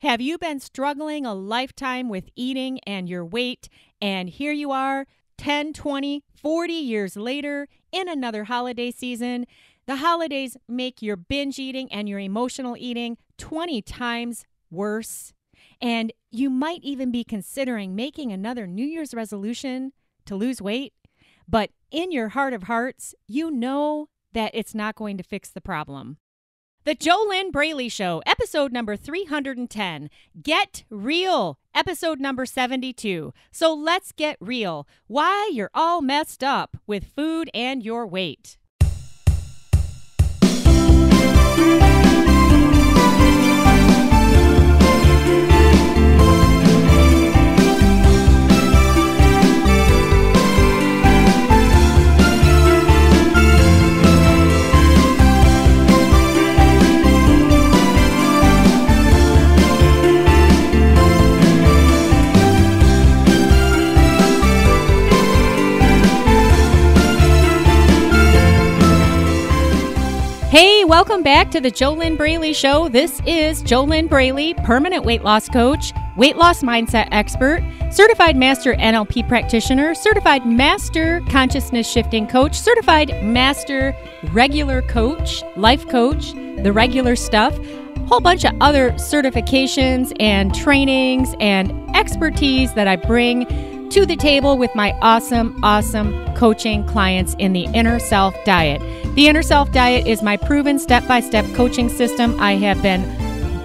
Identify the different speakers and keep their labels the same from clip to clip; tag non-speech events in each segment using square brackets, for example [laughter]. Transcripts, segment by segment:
Speaker 1: Have you been struggling a lifetime with eating and your weight? And here you are, 10, 20, 40 years later, in another holiday season. The holidays make your binge eating and your emotional eating 20 times worse. And you might even be considering making another New Year's resolution to lose weight. But in your heart of hearts, you know that it's not going to fix the problem. The JoLynn Braley Show, episode number 310. Get Real, episode number 72. So let's get real. Why you're all messed up with food and your weight. Welcome back to the JoLynn Braley Show. This is JoLynn Braley, permanent weight loss coach, weight loss mindset expert, certified master NLP practitioner, certified master consciousness shifting coach, certified master regular coach, life coach, the regular stuff, whole bunch of other certifications and trainings and expertise that I bring to the table with my awesome, awesome coaching clients in the Inner Self Diet. The Inner Self Diet is my proven step by step coaching system I have been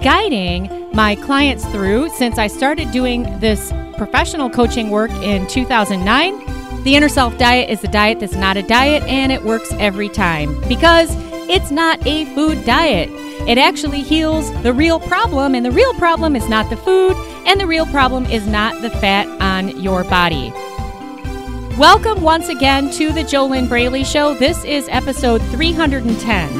Speaker 1: guiding my clients through since I started doing this professional coaching work in 2009. The Inner Self Diet is the diet that's not a diet and it works every time because it's not a food diet. It actually heals the real problem, and the real problem is not the food, and the real problem is not the fat on your body. Welcome once again to the JoLynn Braley Show. This is episode 310.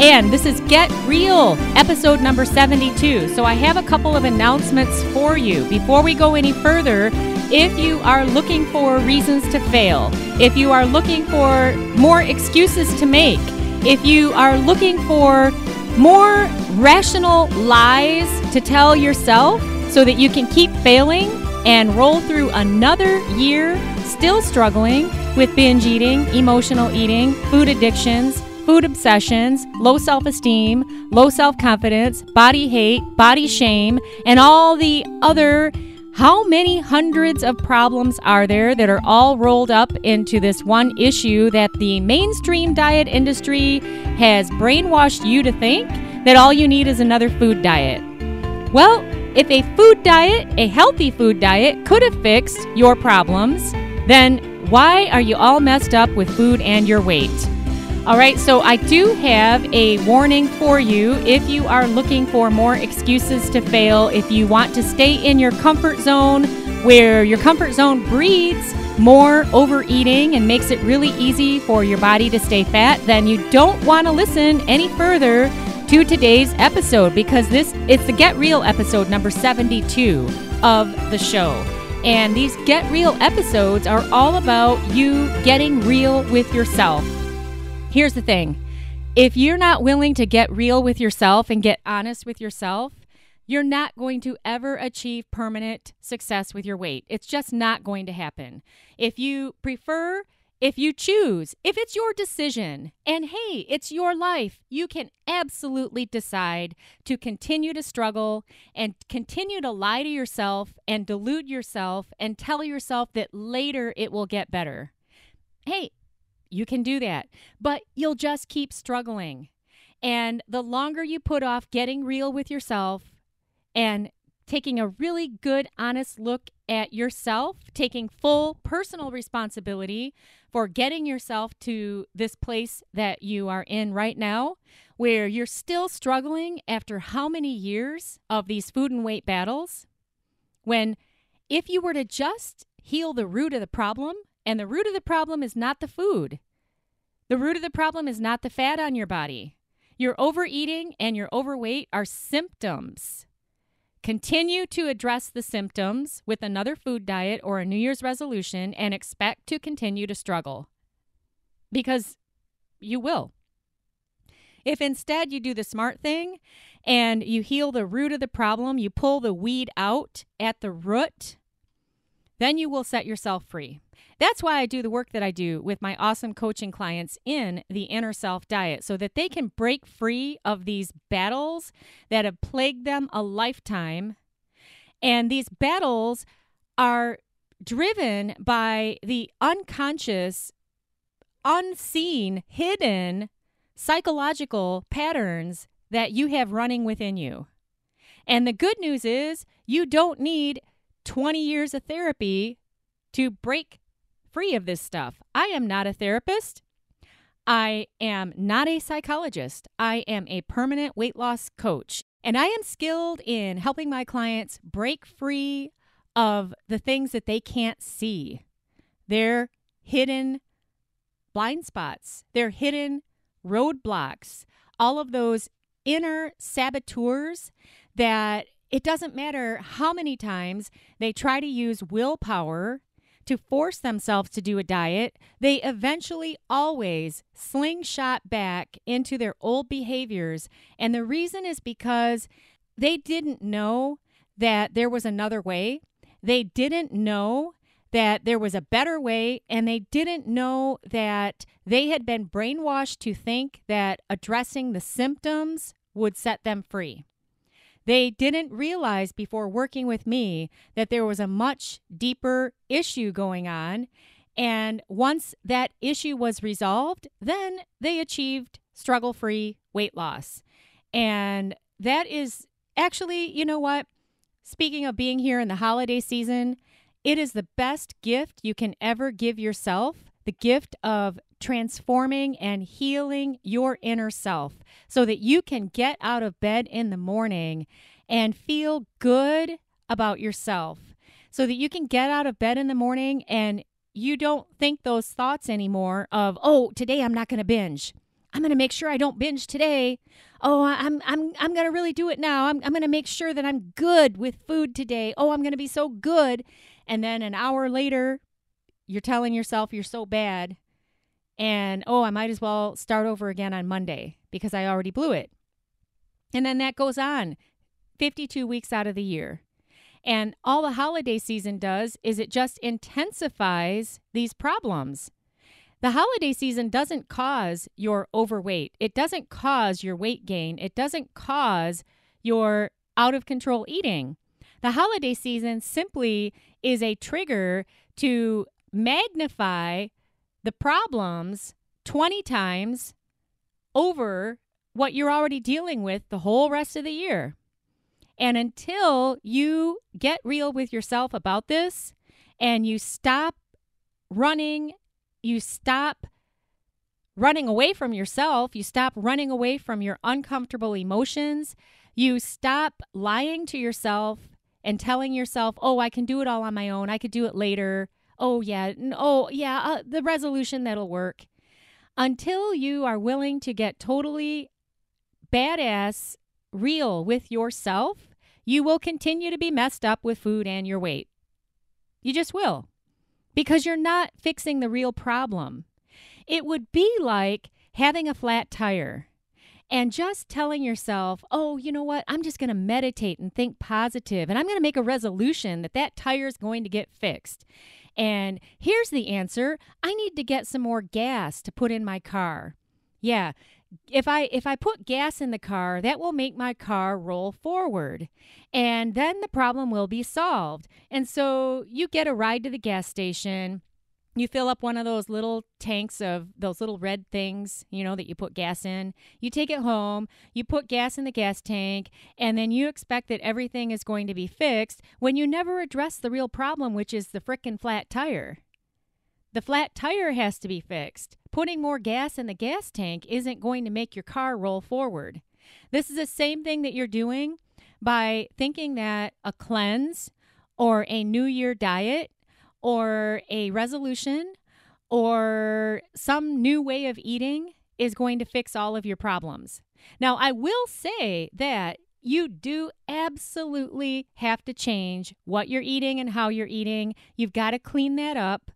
Speaker 1: And this is Get Real, episode number 72. So I have a couple of announcements for you. Before we go any further, if you are looking for reasons to fail, if you are looking for more excuses to make, if you are looking for more rational lies to tell yourself so that you can keep failing and roll through another year still struggling with binge eating, emotional eating, food addictions, food obsessions, low self esteem, low self confidence, body hate, body shame, and all the other. How many hundreds of problems are there that are all rolled up into this one issue that the mainstream diet industry has brainwashed you to think that all you need is another food diet? Well, if a food diet, a healthy food diet, could have fixed your problems, then why are you all messed up with food and your weight? All right, so I do have a warning for you if you are looking for more excuses to fail, if you want to stay in your comfort zone where your comfort zone breeds more overeating and makes it really easy for your body to stay fat, then you don't want to listen any further to today's episode because this it's the Get Real episode number 72 of the show. And these Get Real episodes are all about you getting real with yourself. Here's the thing if you're not willing to get real with yourself and get honest with yourself, you're not going to ever achieve permanent success with your weight. It's just not going to happen. If you prefer, if you choose, if it's your decision, and hey, it's your life, you can absolutely decide to continue to struggle and continue to lie to yourself and delude yourself and tell yourself that later it will get better. Hey, you can do that, but you'll just keep struggling. And the longer you put off getting real with yourself and taking a really good, honest look at yourself, taking full personal responsibility for getting yourself to this place that you are in right now, where you're still struggling after how many years of these food and weight battles? When if you were to just heal the root of the problem, and the root of the problem is not the food, the root of the problem is not the fat on your body. Your overeating and your overweight are symptoms. Continue to address the symptoms with another food diet or a New Year's resolution and expect to continue to struggle because you will. If instead you do the smart thing and you heal the root of the problem, you pull the weed out at the root, then you will set yourself free. That's why I do the work that I do with my awesome coaching clients in the inner self diet so that they can break free of these battles that have plagued them a lifetime. And these battles are driven by the unconscious, unseen, hidden psychological patterns that you have running within you. And the good news is you don't need 20 years of therapy to break free of this stuff. I am not a therapist. I am not a psychologist. I am a permanent weight loss coach. And I am skilled in helping my clients break free of the things that they can't see. Their hidden blind spots, their hidden roadblocks, all of those inner saboteurs that it doesn't matter how many times they try to use willpower to force themselves to do a diet, they eventually always slingshot back into their old behaviors. And the reason is because they didn't know that there was another way. They didn't know that there was a better way, and they didn't know that they had been brainwashed to think that addressing the symptoms would set them free. They didn't realize before working with me that there was a much deeper issue going on. And once that issue was resolved, then they achieved struggle free weight loss. And that is actually, you know what? Speaking of being here in the holiday season, it is the best gift you can ever give yourself the gift of transforming and healing your inner self so that you can get out of bed in the morning and feel good about yourself. So that you can get out of bed in the morning and you don't think those thoughts anymore of, "Oh, today I'm not going to binge." I'm going to make sure I don't binge today. Oh, I'm I'm I'm going to really do it now. I'm I'm going to make sure that I'm good with food today. Oh, I'm going to be so good. And then an hour later, you're telling yourself you're so bad and oh, I might as well start over again on Monday because I already blew it. And then that goes on 52 weeks out of the year. And all the holiday season does is it just intensifies these problems. The holiday season doesn't cause your overweight. It doesn't cause your weight gain. It doesn't cause your out of control eating. The holiday season simply is a trigger to magnify the problems 20 times over what you're already dealing with the whole rest of the year. And until you get real with yourself about this and you stop running, you stop running away from yourself, you stop running away from your uncomfortable emotions, you stop lying to yourself and telling yourself, oh, I can do it all on my own, I could do it later oh yeah, oh yeah, uh, the resolution that'll work. Until you are willing to get totally badass real with yourself, you will continue to be messed up with food and your weight. You just will. Because you're not fixing the real problem. It would be like having a flat tire and just telling yourself, oh, you know what? I'm just going to meditate and think positive, and I'm going to make a resolution that that tire is going to get fixed. And here's the answer I need to get some more gas to put in my car. Yeah. If I if I put gas in the car, that will make my car roll forward. And then the problem will be solved. And so you get a ride to the gas station you fill up one of those little tanks of those little red things, you know, that you put gas in. You take it home, you put gas in the gas tank, and then you expect that everything is going to be fixed when you never address the real problem, which is the frickin' flat tire. The flat tire has to be fixed. Putting more gas in the gas tank isn't going to make your car roll forward. This is the same thing that you're doing by thinking that a cleanse or a New Year diet or a resolution or some new way of eating is going to fix all of your problems. Now, I will say that you do absolutely have to change what you're eating and how you're eating. You've got to clean that up.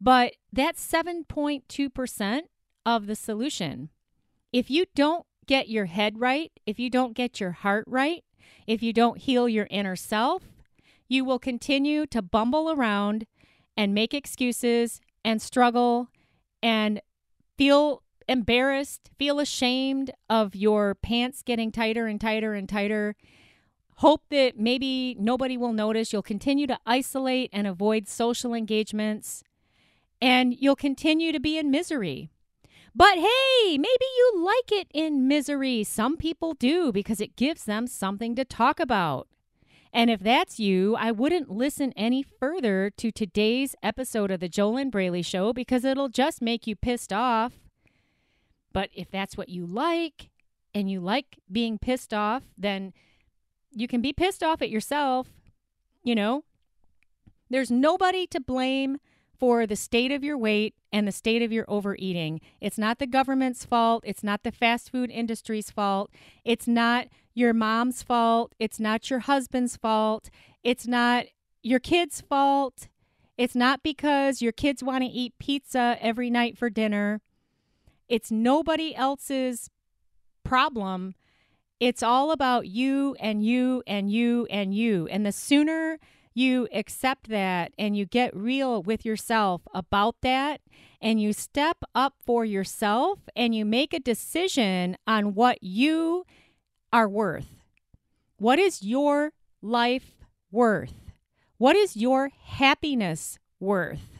Speaker 1: But that's 7.2% of the solution. If you don't get your head right, if you don't get your heart right, if you don't heal your inner self, you will continue to bumble around and make excuses and struggle and feel embarrassed, feel ashamed of your pants getting tighter and tighter and tighter. Hope that maybe nobody will notice. You'll continue to isolate and avoid social engagements, and you'll continue to be in misery. But hey, maybe you like it in misery. Some people do because it gives them something to talk about. And if that's you, I wouldn't listen any further to today's episode of the JoLynn Braley Show because it'll just make you pissed off. But if that's what you like and you like being pissed off, then you can be pissed off at yourself. You know, there's nobody to blame for the state of your weight and the state of your overeating. It's not the government's fault. It's not the fast food industry's fault. It's not your mom's fault. It's not your husband's fault. It's not your kid's fault. It's not because your kids want to eat pizza every night for dinner. It's nobody else's problem. It's all about you and you and you and you. And the sooner you accept that and you get real with yourself about that and you step up for yourself and you make a decision on what you are worth. What is your life worth? What is your happiness worth?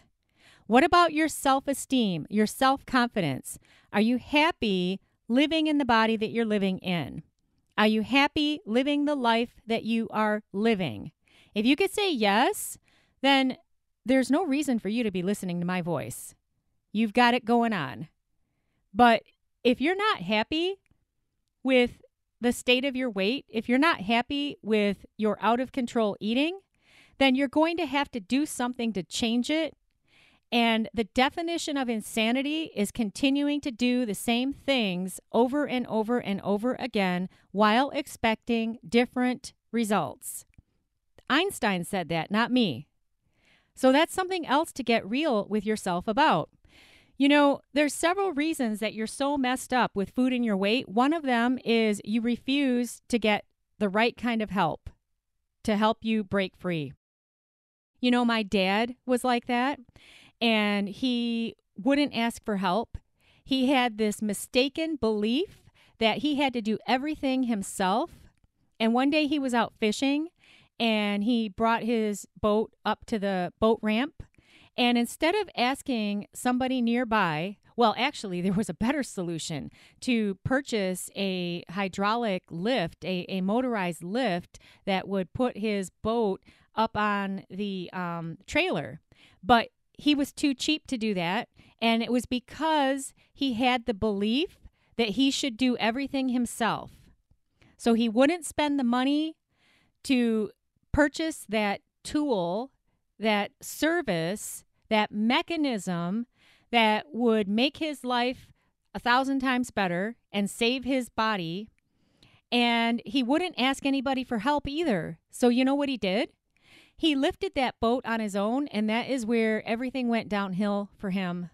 Speaker 1: What about your self esteem, your self confidence? Are you happy living in the body that you're living in? Are you happy living the life that you are living? If you could say yes, then there's no reason for you to be listening to my voice. You've got it going on. But if you're not happy with the state of your weight, if you're not happy with your out of control eating, then you're going to have to do something to change it. And the definition of insanity is continuing to do the same things over and over and over again while expecting different results. Einstein said that, not me. So that's something else to get real with yourself about. You know, there's several reasons that you're so messed up with food and your weight. One of them is you refuse to get the right kind of help to help you break free. You know, my dad was like that, and he wouldn't ask for help. He had this mistaken belief that he had to do everything himself. And one day he was out fishing and he brought his boat up to the boat ramp and instead of asking somebody nearby, well, actually, there was a better solution to purchase a hydraulic lift, a, a motorized lift that would put his boat up on the um, trailer. But he was too cheap to do that. And it was because he had the belief that he should do everything himself. So he wouldn't spend the money to purchase that tool, that service that mechanism that would make his life a thousand times better and save his body. And he wouldn't ask anybody for help either. So, you know what he did? He lifted that boat on his own, and that is where everything went downhill for him.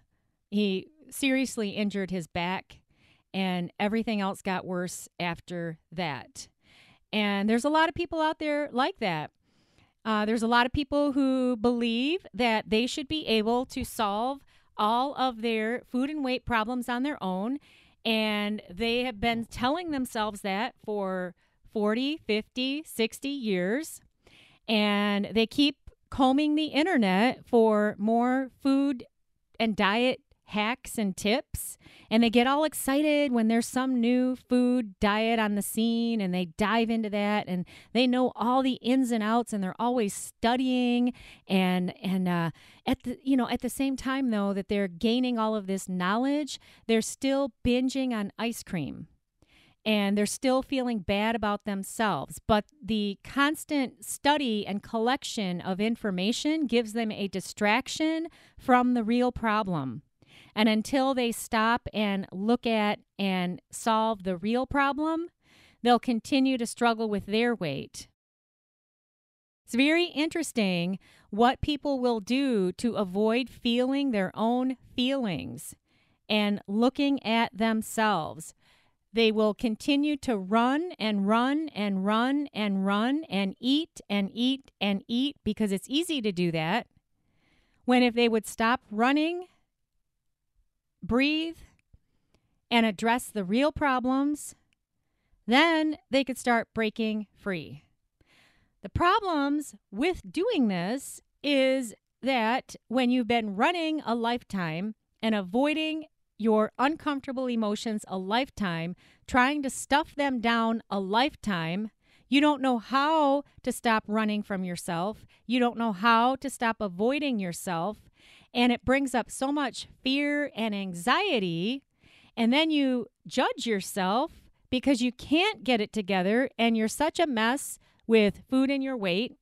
Speaker 1: He seriously injured his back, and everything else got worse after that. And there's a lot of people out there like that. Uh, there's a lot of people who believe that they should be able to solve all of their food and weight problems on their own. And they have been telling themselves that for 40, 50, 60 years. And they keep combing the internet for more food and diet hacks and tips. And they get all excited when there's some new food diet on the scene and they dive into that and they know all the ins and outs and they're always studying and and uh, at the you know at the same time though that they're gaining all of this knowledge, they're still binging on ice cream and they're still feeling bad about themselves. But the constant study and collection of information gives them a distraction from the real problem. And until they stop and look at and solve the real problem, they'll continue to struggle with their weight. It's very interesting what people will do to avoid feeling their own feelings and looking at themselves. they will continue to run and run and run and run and eat and eat and eat because it's easy to do that. When if they would stop running, breathe, and address the real problems, then they could start breaking free. The problems with doing this is that when you've been running a lifetime and avoiding your uncomfortable emotions a lifetime, trying to stuff them down a lifetime, you don't know how to stop running from yourself. You don't know how to stop avoiding yourself. And it brings up so much fear and anxiety. And then you judge yourself because you can't get it together and you're such a mess with food and your weight.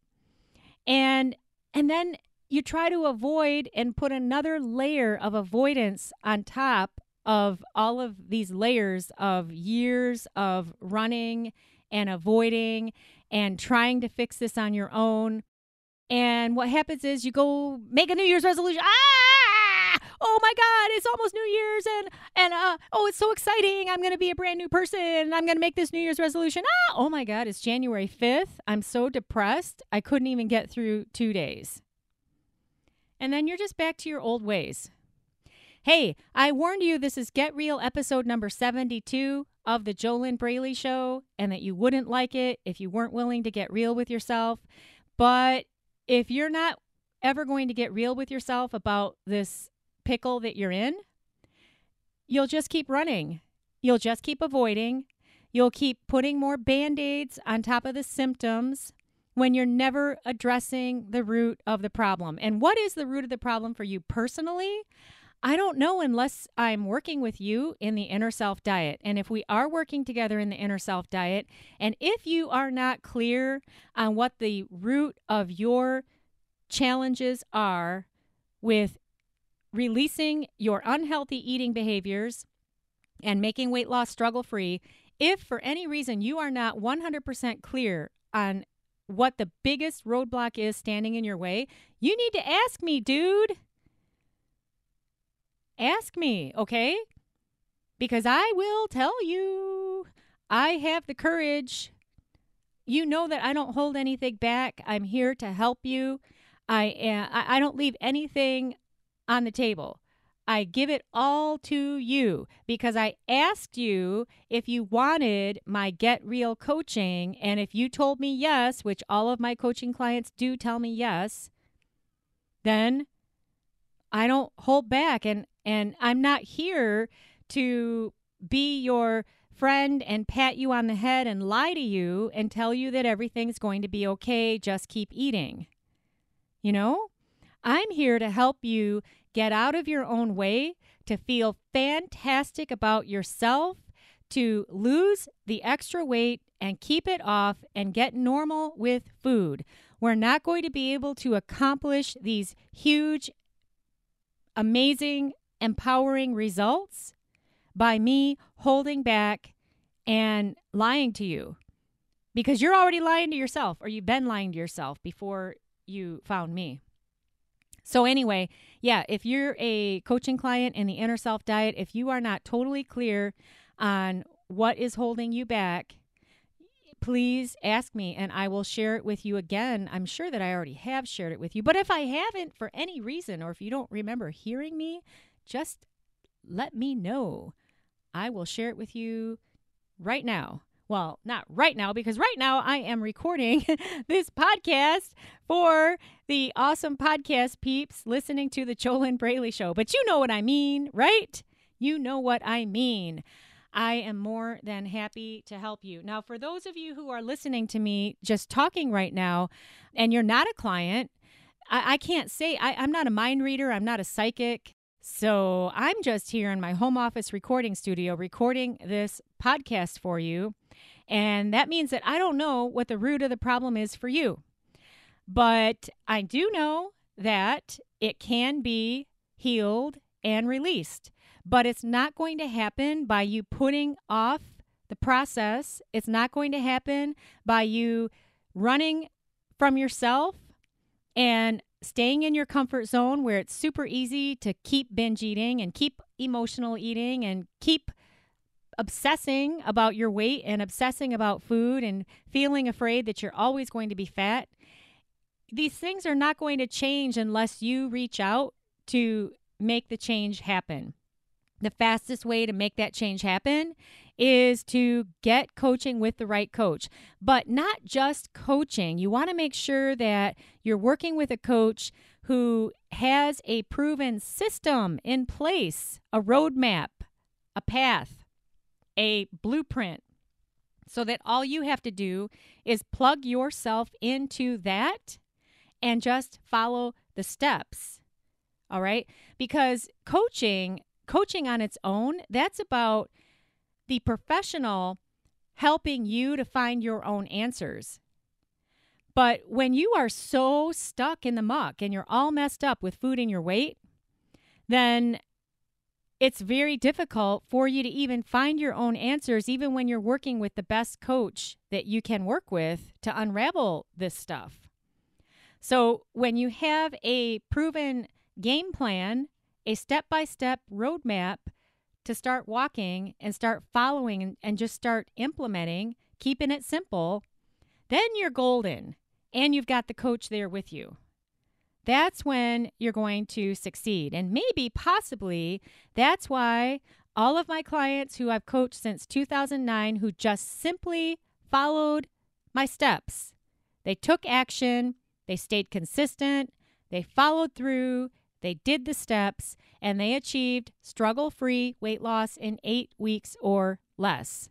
Speaker 1: And and then you try to avoid and put another layer of avoidance on top of all of these layers of years of running and avoiding and trying to fix this on your own. And what happens is you go make a New Year's resolution. Ah! Oh my God, it's almost New Year's and and uh oh it's so exciting. I'm gonna be a brand new person and I'm gonna make this New Year's resolution. Ah, oh my God, it's January 5th. I'm so depressed. I couldn't even get through two days and then you're just back to your old ways. Hey, I warned you this is Get Real episode number 72 of the Jolynn Braley Show, and that you wouldn't like it if you weren't willing to get real with yourself. But if you're not ever going to get real with yourself about this pickle that you're in, you'll just keep running. You'll just keep avoiding. You'll keep putting more band aids on top of the symptoms when you're never addressing the root of the problem. And what is the root of the problem for you personally? I don't know unless I'm working with you in the inner self diet. And if we are working together in the inner self diet, and if you are not clear on what the root of your challenges are with releasing your unhealthy eating behaviors and making weight loss struggle free, if for any reason you are not 100% clear on what the biggest roadblock is standing in your way, you need to ask me, dude. Ask me, okay? Because I will tell you. I have the courage. You know that I don't hold anything back. I'm here to help you. I eh, am, I don't leave anything on the table. I give it all to you because I asked you if you wanted my Get Real coaching. And if you told me yes, which all of my coaching clients do tell me yes, then I don't hold back. And, and I'm not here to be your friend and pat you on the head and lie to you and tell you that everything's going to be okay. Just keep eating. You know, I'm here to help you Get out of your own way to feel fantastic about yourself, to lose the extra weight and keep it off and get normal with food. We're not going to be able to accomplish these huge, amazing, empowering results by me holding back and lying to you because you're already lying to yourself or you've been lying to yourself before you found me. So, anyway, yeah, if you're a coaching client in the inner self diet, if you are not totally clear on what is holding you back, please ask me and I will share it with you again. I'm sure that I already have shared it with you, but if I haven't for any reason or if you don't remember hearing me, just let me know. I will share it with you right now. Well, not right now, because right now I am recording [laughs] this podcast for the awesome podcast peeps listening to the Jolynn Braley Show. But you know what I mean, right? You know what I mean. I am more than happy to help you. Now, for those of you who are listening to me just talking right now, and you're not a client, I, I can't say, I, I'm not a mind reader, I'm not a psychic. So I'm just here in my home office recording studio recording this podcast for you. And that means that I don't know what the root of the problem is for you. But I do know that it can be healed and released. But it's not going to happen by you putting off the process. It's not going to happen by you running from yourself and staying in your comfort zone where it's super easy to keep binge eating and keep emotional eating and keep obsessing about your weight and obsessing about food and feeling afraid that you're always going to be fat, these things are not going to change unless you reach out to make the change happen. The fastest way to make that change happen is to get coaching with the right coach, but not just coaching. You want to make sure that you're working with a coach who has a proven system in place, a roadmap, a path, a blueprint, so that all you have to do is plug yourself into that and just follow the steps. All right? Because coaching, coaching on its own, that's about the professional helping you to find your own answers. But when you are so stuck in the muck and you're all messed up with food and your weight, then it's very difficult for you to even find your own answers, even when you're working with the best coach that you can work with to unravel this stuff. So, when you have a proven game plan, a step by step roadmap to start walking and start following and just start implementing, keeping it simple, then you're golden and you've got the coach there with you. That's when you're going to succeed. And maybe, possibly, that's why all of my clients who I've coached since 2009 who just simply followed my steps, they took action they stayed consistent, they followed through, they did the steps, and they achieved struggle free weight loss in eight weeks or less.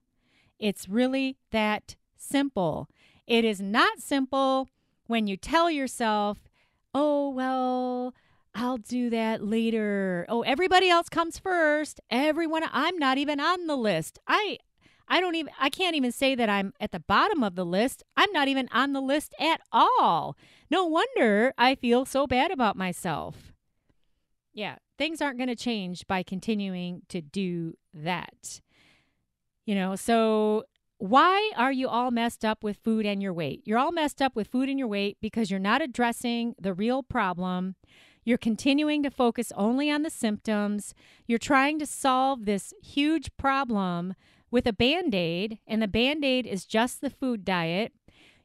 Speaker 1: It's really that simple. It is not simple when you tell yourself, oh, well, I'll do that later. Oh, everybody else comes first. Everyone, I'm not even on the list. I, I don't even I can't even say that I'm at the bottom of the list. I'm not even on the list at all. No wonder I feel so bad about myself. Yeah, things aren't going to change by continuing to do that. You know, so why are you all messed up with food and your weight? You're all messed up with food and your weight because you're not addressing the real problem. You're continuing to focus only on the symptoms. You're trying to solve this huge problem with a band aid, and the band aid is just the food diet,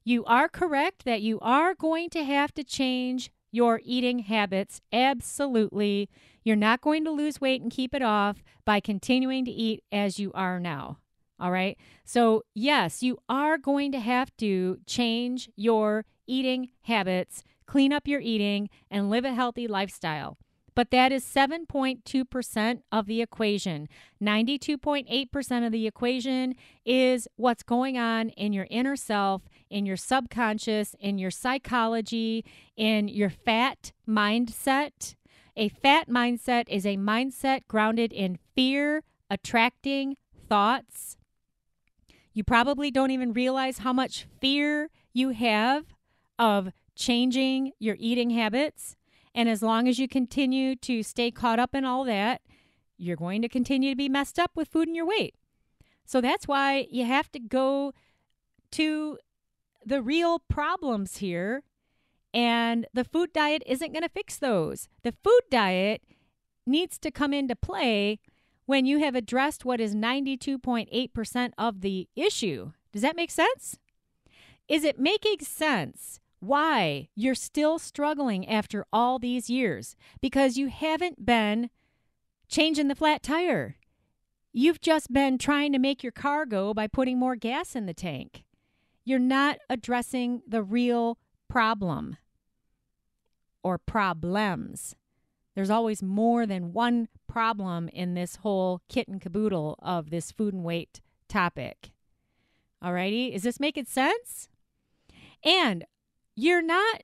Speaker 1: you are correct that you are going to have to change your eating habits. Absolutely. You're not going to lose weight and keep it off by continuing to eat as you are now. All right. So, yes, you are going to have to change your eating habits, clean up your eating, and live a healthy lifestyle but that is 7.2% of the equation. 92.8% of the equation is what's going on in your inner self, in your subconscious, in your psychology, in your fat mindset. A fat mindset is a mindset grounded in fear, attracting thoughts. You probably don't even realize how much fear you have of changing your eating habits. And as long as you continue to stay caught up in all that, you're going to continue to be messed up with food and your weight. So that's why you have to go to the real problems here. And the food diet isn't going to fix those. The food diet needs to come into play when you have addressed what is 92.8% of the issue. Does that make sense? Is it making sense why you're still struggling after all these years because you haven't been changing the flat tire. You've just been trying to make your car go by putting more gas in the tank. You're not addressing the real problem or problems. There's always more than one problem in this whole kit and caboodle of this food and weight topic. Alrighty, is this making sense? And you're not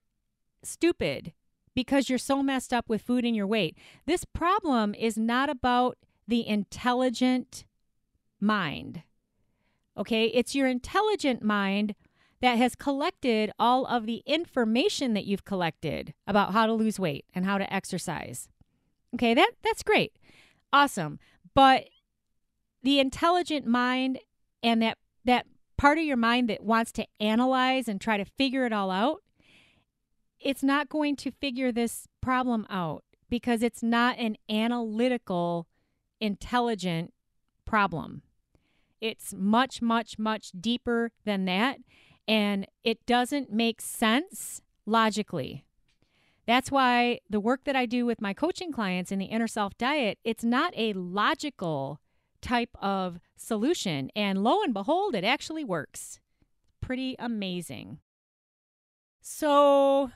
Speaker 1: stupid because you're so messed up with food and your weight. This problem is not about the intelligent mind. Okay? It's your intelligent mind that has collected all of the information that you've collected about how to lose weight and how to exercise. Okay, that that's great. Awesome. But the intelligent mind and that that part of your mind that wants to analyze and try to figure it all out, it's not going to figure this problem out because it's not an analytical, intelligent problem. It's much, much, much deeper than that. And it doesn't make sense logically. That's why the work that I do with my coaching clients in the inner self diet, it's not a logical type of solution. And lo and behold, it actually works. Pretty amazing. So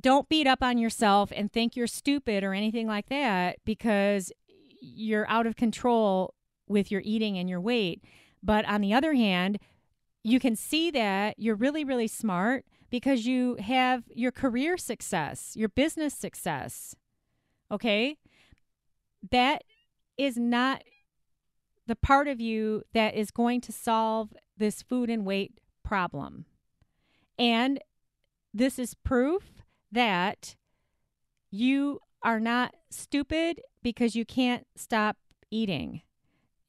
Speaker 1: don't beat up on yourself and think you're stupid or anything like that because you're out of control with your eating and your weight. But on the other hand, you can see that you're really, really smart because you have your career success, your business success. Okay? That is not the part of you that is going to solve this food and weight problem. And this is proof that you are not stupid because you can't stop eating.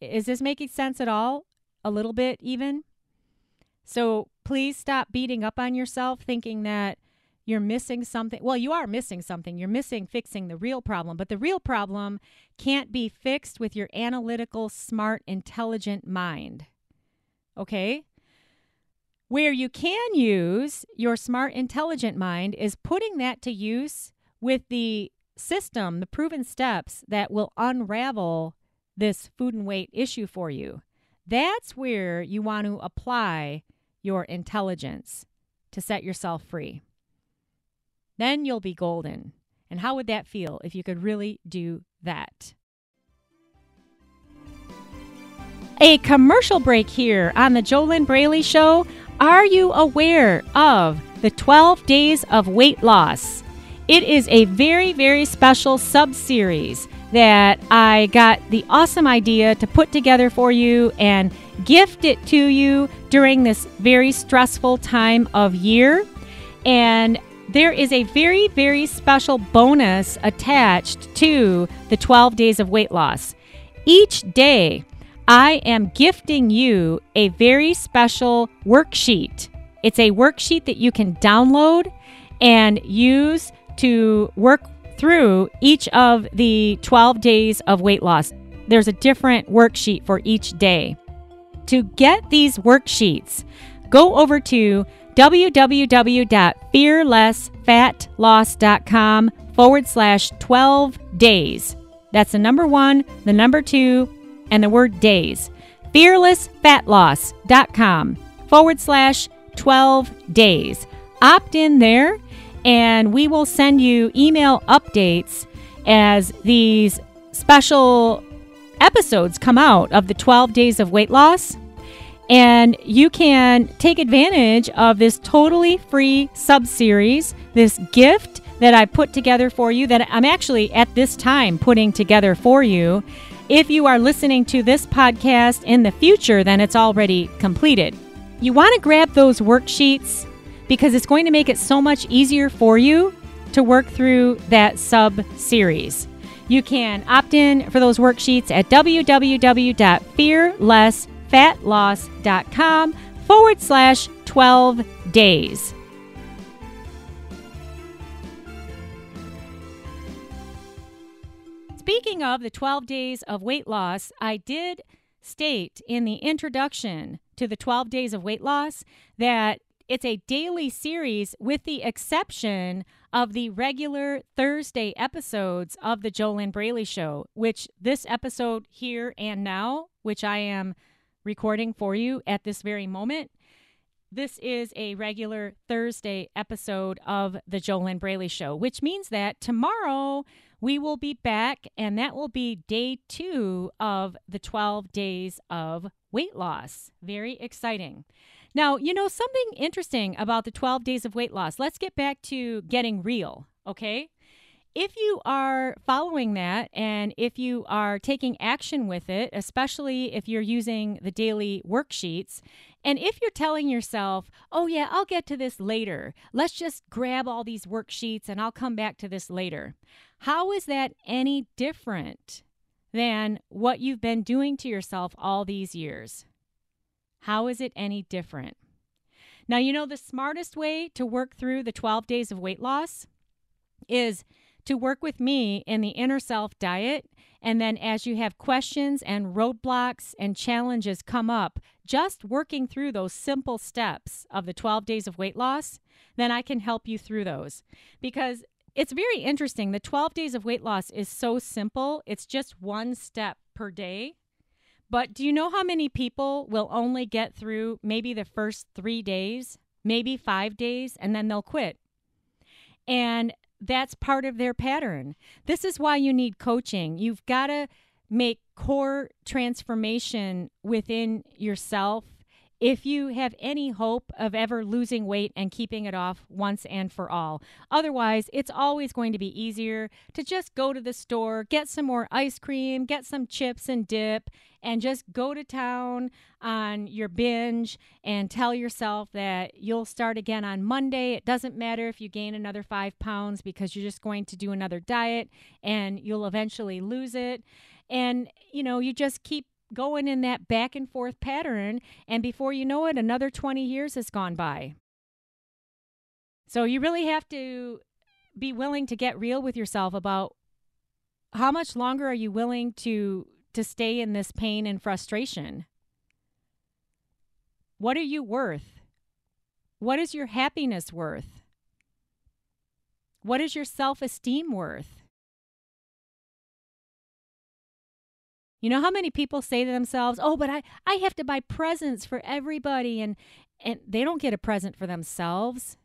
Speaker 1: Is this making sense at all? A little bit, even? So please stop beating up on yourself thinking that you're missing something. Well, you are missing something. You're missing fixing the real problem, but the real problem can't be fixed with your analytical, smart, intelligent mind. Okay? Where you can use your smart, intelligent mind is putting that to use with the system, the proven steps that will unravel this food and weight issue for you. That's where you want to apply your intelligence to set yourself free. Then you'll be golden. And how would that feel if you could really do that? A commercial break here on the JoLynn Braley Show. Are you aware of the 12 days of weight loss? It is a very, very special sub series that I got the awesome idea to put together for you and gift it to you during this very stressful time of year. And there is a very, very special bonus attached to the 12 days of weight loss. Each day, I am gifting you a very special worksheet. It's a worksheet that you can download and use to work through each of the 12 days of weight loss. There's a different worksheet for each day. To get these worksheets, go over to www.fearlessfatloss.com forward slash 12 days. That's the number one, the number two, and the word days. Fearlessfatloss.com forward slash 12 days. Opt in there and we will send you email updates as these special episodes come out of the 12 days of weight loss. And you can take advantage of this totally free sub series, this gift that I put together for you, that I'm actually at this time putting together for you. If you are listening to this podcast in the future, then it's already completed. You want to grab those worksheets because it's going to make it so much easier for you to work through that sub series. You can opt in for those worksheets at www.fearlessfatloss.com forward slash 12 days. Speaking of the 12 days of weight loss, I did state in the introduction to the 12 days of weight loss that it's a daily series with the exception of the regular Thursday episodes of the JoLynn Braley Show, which this episode here and now, which I am recording for you at this very moment, this is a regular Thursday episode of the JoLynn Braley Show, which means that tomorrow we will be back, and that will be day two of the 12 days of weight loss. Very exciting. Now, you know, something interesting about the 12 days of weight loss. Let's get back to getting real, okay? If you are following that and if you are taking action with it, especially if you're using the daily worksheets, and if you're telling yourself, oh, yeah, I'll get to this later, let's just grab all these worksheets and I'll come back to this later, how is that any different than what you've been doing to yourself all these years? How is it any different? Now, you know, the smartest way to work through the 12 days of weight loss is to work with me in the inner self diet. And then, as you have questions and roadblocks and challenges come up, just working through those simple steps of the 12 days of weight loss, then I can help you through those. Because it's very interesting. The 12 days of weight loss is so simple, it's just one step per day. But do you know how many people will only get through maybe the first three days, maybe five days, and then they'll quit? And that's part of their pattern. This is why you need coaching. You've got to make core transformation within yourself if you have any hope of ever losing weight and keeping it off once and for all. Otherwise, it's always going to be easier to just go to the store, get some more ice cream, get some chips and dip, and just go to town on your binge and tell yourself that you'll start again on Monday. It doesn't matter if you gain another five pounds because you're just going to do another diet and you'll eventually lose it. And, you know, you just keep going in that back and forth pattern. And before you know it, another 20 years has gone by. So you really have to be willing to get real with yourself about how much longer are you willing to to stay in this pain and frustration? What are you worth? What is your happiness worth? What is your self-esteem worth? You know how many people say to themselves, "Oh, but I I have to buy presents for everybody," and and they don't get a present for themselves.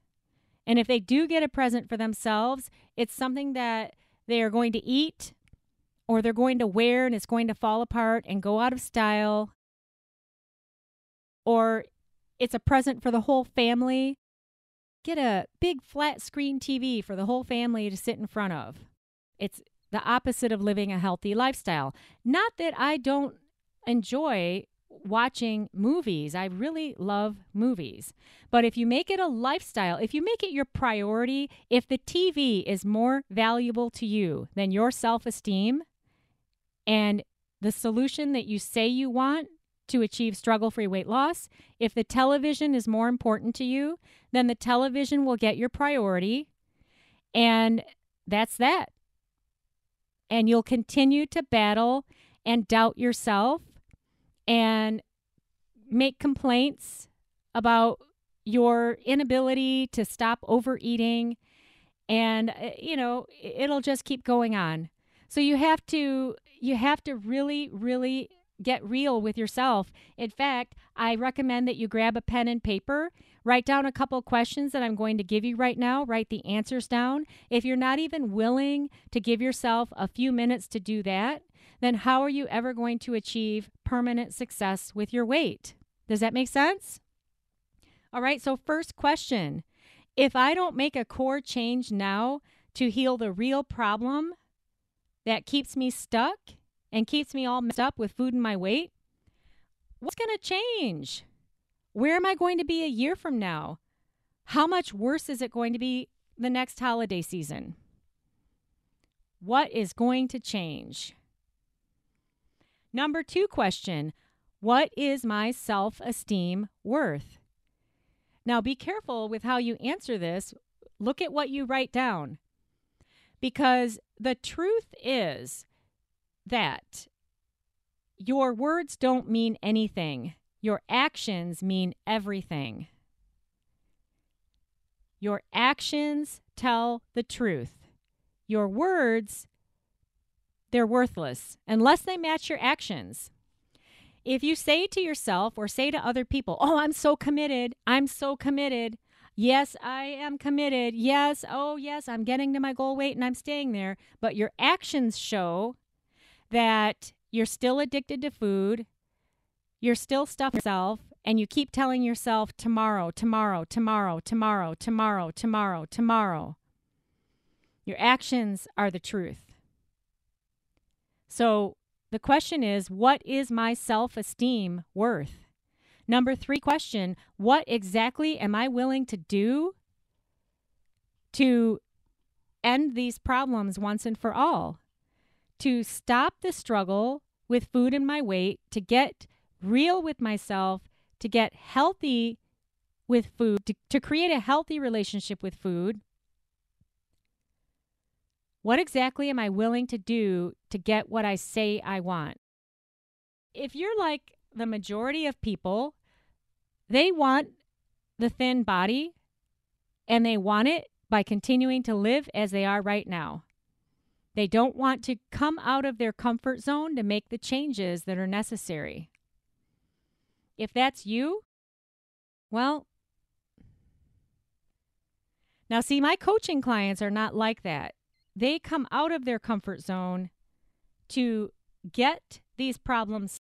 Speaker 1: And if they do get a present for themselves, it's something that they are going to eat or they're going to wear and it's going to fall apart and go out of style. Or it's a present for the whole family. Get a big flat screen TV for the whole family to sit in front of. It's the opposite of living a healthy lifestyle. Not that I don't enjoy watching movies. I really love movies. But if you make it a lifestyle, if you make it your priority, if the TV is more valuable to you than your self esteem and the solution that you say you want to achieve struggle free weight loss, if the television is more important to you, then the television will get your priority. And that's that and you'll continue to battle and doubt yourself and make complaints about your inability to stop overeating. And uh, you know it'll just keep going on. So you have to you have to really really get real with yourself. In fact, I recommend that you grab a pen and paper, write down a couple questions that I'm going to give you right now, write the answers down. If you're not even willing to give yourself a few minutes to do that, then how are you ever going to achieve permanent success with your weight? Does that make sense? All right, so first question If I don't make a core change now to heal the real problem that keeps me stuck, and keeps me all messed up with food and my weight, what's going to change? Where am I going to be a year from now? How much worse is it going to be the next holiday season? What is going to change? Number two question What is my self esteem worth? Now, be careful with how you answer this. Look at what you write down. Because the truth is, that your words don't mean anything, your actions mean everything. Your actions tell the truth. Your words, they're worthless unless they match your actions. If you say to yourself or say to other people, Oh, I'm so committed, I'm so committed. Yes, I am committed. Yes, oh, yes, I'm getting to my goal weight and I'm staying there. But your actions show that you're still addicted to food, you're still stuffing yourself, and you keep telling yourself tomorrow, tomorrow, tomorrow, tomorrow, tomorrow, tomorrow, tomorrow. Your actions are the truth. So the question is what is my self esteem worth? Number three question What exactly am I willing to do to end these problems once and for all? To stop the struggle with food and my weight, to get real with myself, to get healthy with food, to, to create a healthy relationship with food. What exactly am I willing to do to get what I say I want? If you're like the majority of people, they want the thin body and they want it by continuing to live as they are right now. They don't want to come out of their comfort zone to make the changes that are necessary. If that's you, well, now see, my coaching clients are not like that. They come out of their comfort zone to get these problems